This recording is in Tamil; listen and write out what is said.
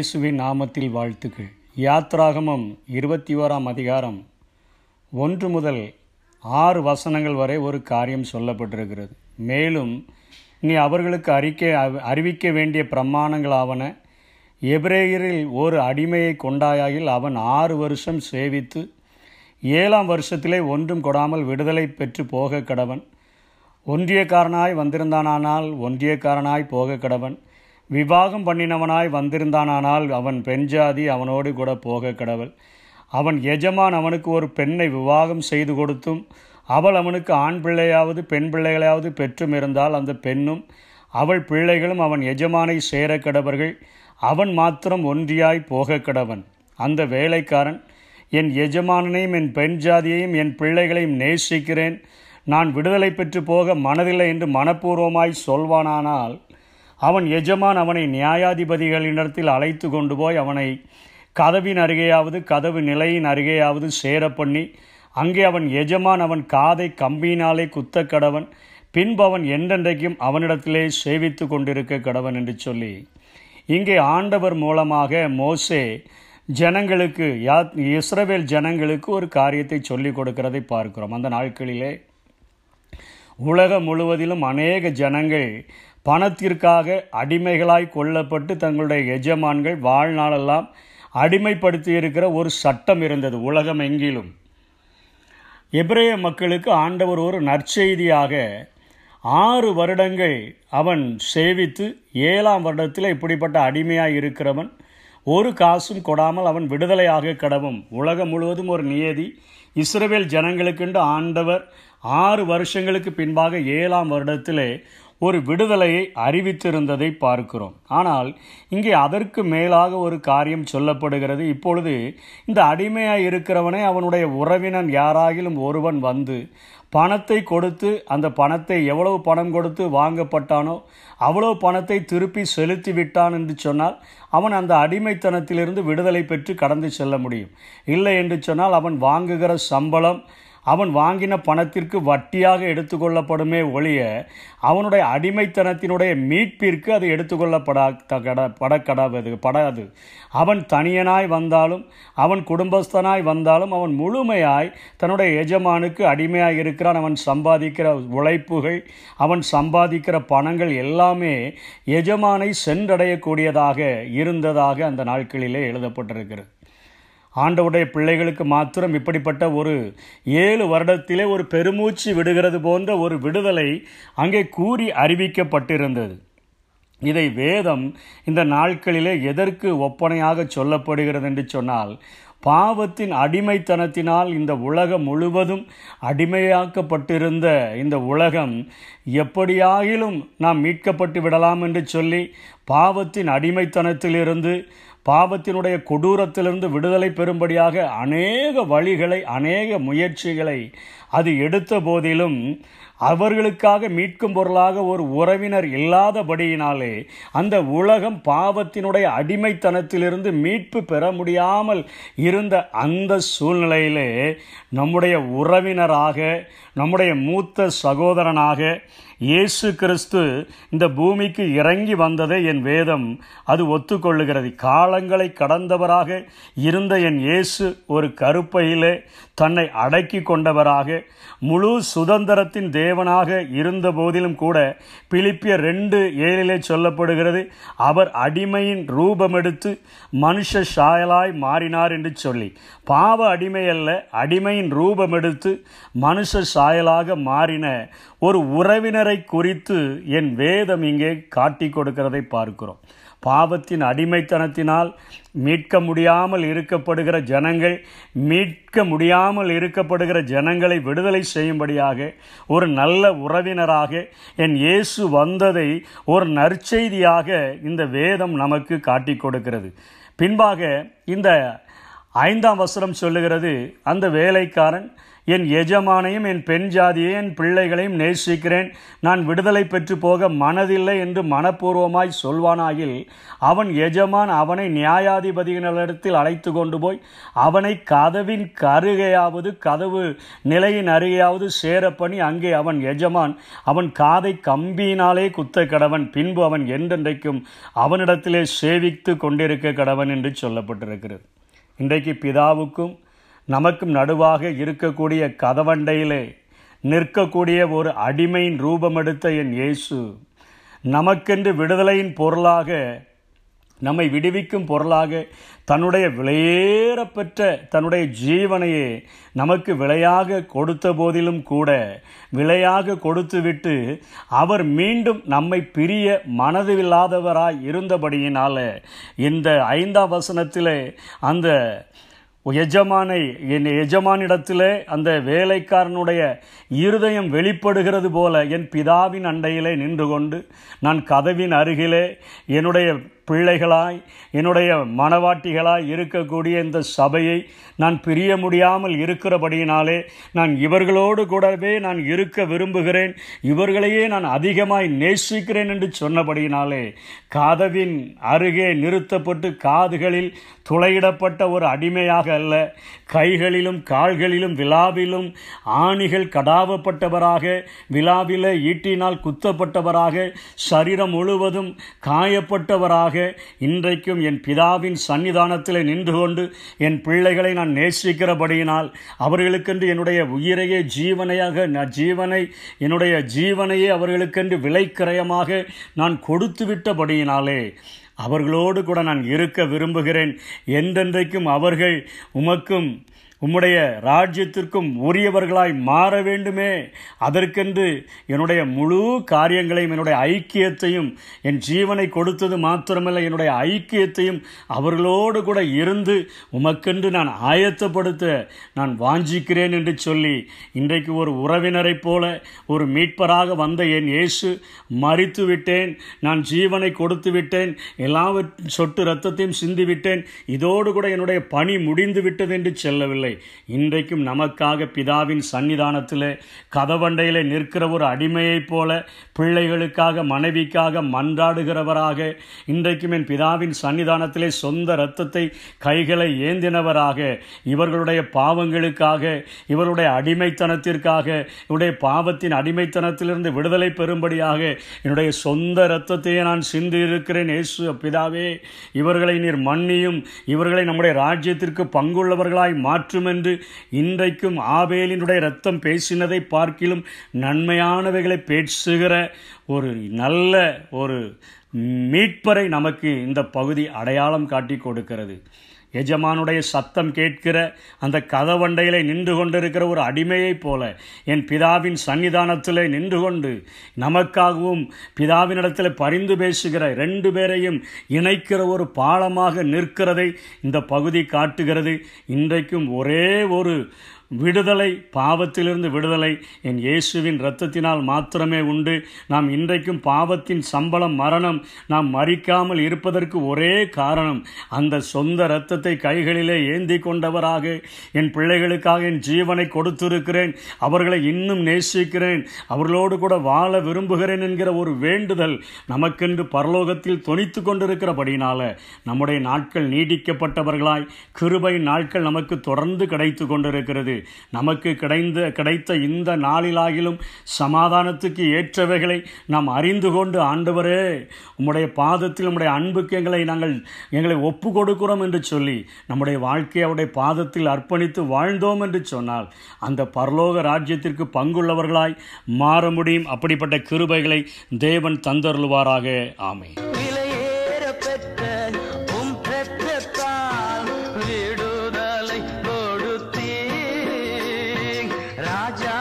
இயேசுவின் நாமத்தில் வாழ்த்துக்கள். யாத்ராகமம் இருபத்தி ஓராம் அதிகாரம் ஒன்று முதல் ஆறு வசனங்கள் வரை ஒரு காரியம் சொல்லப்பட்டிருக்கிறது. மேலும் நீ அவர்களுக்கு அறிக்கை அறிவிக்க வேண்டிய பிரமாணங்களாவன எபிரேயரில் ஒரு அடிமையை கொண்டாயாயில் அவன் ஆறு வருஷம் சேவித்து ஏழாம் வருஷத்திலே ஒன்றும் கொடாமல் விடுதலை பெற்று போக கடவன். ஒன்றியக்காரனாய் வந்திருந்தானானால் ஒன்றியக்காரனாய் போக கடவன். விவாகம் பண்ணினவனாய் வந்திருந்தானானால் அவன் பெண் ஜாதி அவனோடு கூட போக கடவுள். அவன் எஜமான் அவனுக்கு ஒரு பெண்ணை விவாகம் செய்து கொடுத்தும் அவள் அவனுக்கு ஆண் பிள்ளையாவது பெண் பிள்ளைகளையாவது பெற்றும் இருந்தால் அந்த பெண்ணும் அவள் பிள்ளைகளும் அவன் எஜமானை சேர கடவர்கள் அவன் மாத்திரம் ஒன்றியாய் போக கடவன். அந்த வேலைக்காரன் என் எஜமானனையும் என் பெண் ஜாதியையும் என் பிள்ளைகளையும் நேசிக்கிறேன். நான் விடுதலை பெற்று போக மனதில்லை என்று மனப்பூர்வமாய் சொல்வானானால் அவன் எஜமான் அவனை நியாயாதிபதிகளிடத்தில் அழைத்து கொண்டு போய் அவனை கதவின் அருகேயாவது கதவு நிலையின் அருகேயாவது சேர பண்ணி அங்கே அவன் எஜமான் அவன் காதை கம்பியினாலே குத்த கடவன் பின்பு அவன் என்றென்றைக்கும் அவனிடத்திலே சேவித்து கொண்டிருக்க கடவன் என்று சொல்லி. இங்கே ஆண்டவர் மூலமாக மோசே ஜனங்களுக்கு யா இஸ்ரவேல் ஜனங்களுக்கு ஒரு காரியத்தை சொல்லிக் கொடுக்கிறதை பார்க்கிறோம். அந்த நாட்களிலே உலகம் முழுவதிலும் அநேக ஜனங்கள் பணத்திற்காக அடிமைகளாய் கொல்லப்பட்டு தங்களுடைய எஜமான்கள் வாழ்நாளெல்லாம் அடிமைப்படுத்தி இருக்கிற ஒரு சட்டம் இருந்தது உலகம் எங்கிலும். எபிரேய மக்களுக்கு ஆண்டவர் ஒரு நற்செய்தியாக ஆறு வருடங்கள் அவன் சேவித்து ஏழாம் வருடத்தில் இப்படிப்பட்ட அடிமையாக இருக்கிறவன் ஒரு காசும் கொடாமல் அவன் விடுதலையாக கடவும். உலகம் முழுவதும் ஒரு நியதி. இஸ்ரேல் ஜனங்களுக்கென்று ஆண்டவர் ஆறு வருஷங்களுக்கு பின்பாக ஏழாம் வருடத்திலே ஒரு விடுதலையை அறிவித்திருந்ததை பார்க்கிறோம். ஆனால் இங்கே அதற்கு மேலாக ஒரு காரியம் சொல்லப்படுகிறது. இப்பொழுது இந்த அடிமையாக இருக்கிறவனே அவனுடைய உறவினன் யாராகிலும் ஒருவன் வந்து பணத்தை கொடுத்து அந்த பணத்தை எவ்வளவு பணம் கொடுத்து வாங்கப்பட்டானோ அவ்வளவு பணத்தை திருப்பி செலுத்தி விட்டான் என்று சொன்னால் அவன் அந்த அடிமைத்தனத்திலிருந்து விடுதலை பெற்று கடந்து செல்ல முடியும். இல்லை என்று சொன்னால் அவன் வாங்குகிற சம்பளம் அவன் வாங்கின பணத்திற்கு வட்டியாக எடுத்துக்கொள்ளப்படுமே ஒழிய அவனுடைய அடிமைத்தனத்தினுடைய மீட்பிற்கு அது எடுத்துக்கொள்ளப்படா கட படக்கடாவது படாது. அவன் தனியனாய் வந்தாலும் அவன் குடும்பஸ்தனாய் வந்தாலும் அவன் முழுமையாய் தன்னுடைய எஜமானுக்கு அடிமையாக இருக்கிறான் அவன் சம்பாதிக்கிற உழைப்புகள் அவன் சம்பாதிக்கிற பணங்கள் எல்லாமே எஜமானை சென்றடையக்கூடியதாக இருந்ததாக அந்த நாட்களிலே எழுதப்பட்டிருக்கிறது. ஆண்டவுடைய பிள்ளைகளுக்கு மாத்திரம் இப்படிப்பட்ட ஒரு ஏழு வருடத்திலே ஒரு பெருமூச்சு விடுகிறது போன்ற ஒரு விடுதலை அங்கே கூறி அறிவிக்கப்பட்டிருந்தது. இதை வேதம் இந்த நாட்களிலே எதற்கு ஒப்பனையாக சொல்லப்படுகிறது என்று சொன்னால் பாவத்தின் அடிமைத்தனத்தினால் இந்த உலகம் முழுவதும் அடிமையாக்கப்பட்டிருந்த இந்த உலகம் எப்படியாகிலும் நாம் மீட்கப்பட்டு விடலாம் என்று சொல்லி பாவத்தின் அடிமைத்தனத்திலிருந்து பாவத்தினுடைய கொடூரத்திலிருந்து விடுதலை பெறும்படியாக அநேக வழிகளை அநேக முயற்சிகளை அது எடுத்த போதிலும் அவர்களுக்காக மீட்கும் பொருளாக ஒரு உறவினர் இல்லாதபடியினாலே அந்த உலகம் பாவத்தினுடைய அடிமைத்தனத்திலிருந்து மீட்பு பெற முடியாமல் இருந்த அந்த சூழ்நிலையிலே நம்முடைய உறவினராக நம்முடைய மூத்த சகோதரனாக இயேசு கிறிஸ்து இந்த பூமிக்கு இறங்கி வந்ததை என் வேதம். அது ஒத்துக்கொள்ளுகிறது. காலங்களை கடந்தவராக இருந்த என் இயேசு ஒரு கருப்பையிலே தன்னை அடக்கி கொண்டவராக முழு சுதந்திரத்தின் தேவனாக இருந்த போதிலும் கூட பிலிப்பிய ரெண்டு ஏழிலே சொல்லப்படுகிறது அவர் அடிமையின் ரூபமெடுத்து மனுஷ சாயலாய் மாறினார் என்று சொல்லி. பாவ அடிமை அல்ல அடிமையின் ரூபமெடுத்து மனுஷ சாயலாக மாறின ஒரு உறவினரை குறித்து என் வேதம் இங்கே காட்டி கொடுக்கிறதை பார்க்கிறோம். பாவத்தின் அடிமைத்தனத்தினால் மீட்க முடியாமல் இருக்கப்படுகிற ஜனங்கள் மீட்க முடியாமல் இருக்கப்படுகிற ஜனங்களை விடுதலை செய்யும்படியாக ஒரு நல்ல உறவினராக என் இயேசு வந்ததை ஒரு நற்செய்தியாக இந்த வேதம் நமக்கு காட்டி கொடுக்கிறது. பின்பாக இந்த ஐந்தாம் வசனம் சொல்லுகிறது அந்த வேலைக்காரன் என் எஜமானையும் என் பெண் ஜாதியை என் பிள்ளைகளையும் நேசிக்கிறேன். நான் விடுதலை பெற்று போக மனதில்லை என்று மனப்பூர்வமாய் சொல்வானாகில் அவன் எஜமான் அவனை நியாயாதிபதியினரிடத்தில் அழைத்து கொண்டு போய் அவனை கதவின் கருகையாவது கதவு நிலையின் அருகையாவது சேர பண்ணி அங்கே அவன் எஜமான் அவன் காதை கம்பியினாலே குத்த கடவன் பின்பு அவன் என்றென்றைக்கும் அவனிடத்திலே சேவித்து கொண்டிருக்க கடவன் என்று சொல்லப்பட்டிருக்கிறது. இன்றைக்கு பிதாவுக்கும் நமக்கும் நடுவாக இருக்கக்கூடிய கதவண்டையிலே நிற்கக்கூடிய ஒரு அடிமையின் ரூபமெடுத்த என் இயேசு நமக்கென்று விடுதலையின் பொருளாக நம்மை விடுவிக்கும் பொருளாக தன்னுடைய விலையேறப்பெற்ற தன்னுடைய ஜீவனையே நமக்கு விலையாக கொடுத்த போதிலும் கூட விலையாக கொடுத்துவிட்டு அவர் மீண்டும் நம்மை பிரிய மனதில்லாதவராய் இருந்தபடியினால் இந்த ஐந்தாம் வசனத்திலே அந்த எஜமானை என் எஜமானிடத்திலே அந்த வேலைக்காரனுடைய இருதயம் வெளிப்படுகிறது போல என் பிதாவின் அண்டையிலே நின்று கொண்டு நான் கதவின் அருகிலே என்னுடைய பிள்ளைகளாய் என்னுடைய மனவாட்டிகளாய் இருக்கக்கூடிய இந்த சபையை நான் பிரிய முடியாமல் இருக்கிறபடியினாலே நான் இவர்களோடு கூடவே நான் இருக்க விரும்புகிறேன். இவர்களையே நான் அதிகமாய் நேசிக்கிறேன் என்று சொன்னபடியினாலே கதவின் அருகே நிறுத்தப்பட்டு காதுகளில் துளையிடப்பட்ட ஒரு அடிமையாக அல்ல கைகளிலும் கால்களிலும் விழாவிலும் ஆணிகள் கடாவப்பட்டவராக விழாவில ஈட்டினால் குத்தப்பட்டவராக சரீரம் முழுவதும் காயப்பட்டவராக இன்றைக்கும் என் பிதாவின் சன்னிதானத்தில் நின்று கொண்டு என் பிள்ளைகளை நான் நேசிக்கிறபடியினால் அவர்களுக்கென்று என்னுடைய உயிரையே ஜீவனையாக நான் ஜீவனை என்னுடைய ஜீவனையே அவர்களுக்கென்று விலைக்கிரயமாக நான் கொடுத்து விட்டபடியினாலே அவர்களோடு கூட நான் இருக்க விரும்புகிறேன். என்றென்றைக்கும் அவர்கள் உமக்கும் உம்முடைய ராஜ்யத்திற்கும் உரியவர்களாய் மாற வேண்டுமே. அதற்கென்று என்னுடைய முழு காரியங்களையும் என்னுடைய ஐக்கியத்தையும் என் ஜீவனை கொடுத்தது மாத்திரமல்ல என்னுடைய ஐக்கியத்தையும் அவர்களோடு கூட இருந்து உமக்கென்று நான் ஆயத்தப்படுத்த நான் வாஞ்சிக்கிறேன் என்று சொல்லி இன்றைக்கு ஒரு உறவினரைப் போல ஒரு மீட்பராக வந்த என் இயேசு மறித்து விட்டேன். நான் ஜீவனை கொடுத்து விட்டேன். எல்லாவற்றையும் சொட்டு ரத்தத்தையும் சிந்தி விட்டேன். இதோடு கூட என்னுடைய பணி முடிந்து விட்டது என்று செல்லவில்லை. இன்றைக்கும் நமக்காக பிதாவின் சன்னிதானத்தில் கதவண்டையில் நிற்கிற ஒரு அடிமையைப் போல பிள்ளைகளுக்காக மனைவிக்காக மன்றாடுகிறவராக இன்றைக்கும் என் பிதாவின் சன்னிதானத்திலே சொந்த இரத்தத்தை கைகளை ஏந்தினவராக இவர்களுடைய பாவங்களுக்காக இவருடைய அடிமைத்தனத்திற்காக இவருடைய பாவத்தின் அடிமைத்தனத்திலிருந்து விடுதலை பெறும்படியாக என்னுடைய சொந்த இரத்தத்தையே நான் சிந்தி இருக்கிறேன் இயேசு பிதாவே இவர்களை நீர் மன்னியும். இவர்களை நம்முடைய ராஜ்யத்திற்கு பங்குள்ளவர்களாய் மாற்றும் என்று இன்றைக்கும் ஆபேலினுடைய ரத்தம் பேசினதை பார்க்கிலும் நன்மையானவைகளை பேசுகிற ஒரு நல்ல ஒரு மீட்பரை நமக்கு இந்த பகுதி அடையாளம் காட்டி கொடுக்கிறது. எஜமானுடைய சத்தம் கேட்கிற அந்த கதவண்டையிலே நின்று கொண்டிருக்கிற ஒரு அடிமையைப் போல என் பிதாவின் சன்னிதானத்திலே நின்று கொண்டு நமக்காகவும் பிதாவினிடத்தில் பரிந்து பேசுகிற ரெண்டு பேரையும் இணைக்கிற ஒரு பாலமாக நிற்கிறதை இந்த பகுதி காட்டுகிறது. இன்றைக்கும் ஒரே ஒரு விடுதலை பாவத்திலிருந்து விடுதலை. என் இயேசுவின் இரத்தத்தினால் மாத்திரமே உண்டு. நாம் இன்றைக்கும் பாவத்தின் சம்பளம் மரணம் நாம் மறிக்காமல் இருப்பதற்கு ஒரே காரணம் அந்த சொந்த இரத்தத்தை கைகளிலே ஏந்தி கொண்டவராக என் பிள்ளைகளுக்காக என் ஜீவனை கொடுத்திருக்கிறேன். அவர்களை இன்னும் நேசிக்கிறேன். அவர்களோடு கூட வாழ விரும்புகிறேன் என்கிற ஒரு வேண்டுதல் நமக்கென்று பரலோகத்தில் தொனித்து கொண்டிருக்கிறபடினால நம்முடைய நாட்கள் நீடிக்கப்பட்டவர்களாய் கிருபை நாட்கள் நமக்கு தொடர்ந்து கிடைத்து கொண்டிருக்கிறது. நமக்கு கிடைந்த கிடைத்த இந்த நாளிலாகிலும் சமாதானத்துக்கு ஏற்றவைகளை நாம் அறிந்து கொண்டு ஆண்டவரே உம்முடைய பாதத்தில் உம்முடைய அன்புக்கு எங்களை நாங்கள் எங்களை ஒப்பு கொடுக்கிறோம் என்று சொல்லி நம்முடைய வாழ்க்கையை அவருடைய பாதத்தில் அர்ப்பணித்து வாழ்ந்தோம் என்று சொன்னால் அந்த பரலோக ராஜ்யத்திற்கு பங்குள்ளவர்களாய் மாற முடியும். அப்படிப்பட்ட கிருபைகளை தேவன் தந்தருள்வாராக. ஆமை राजा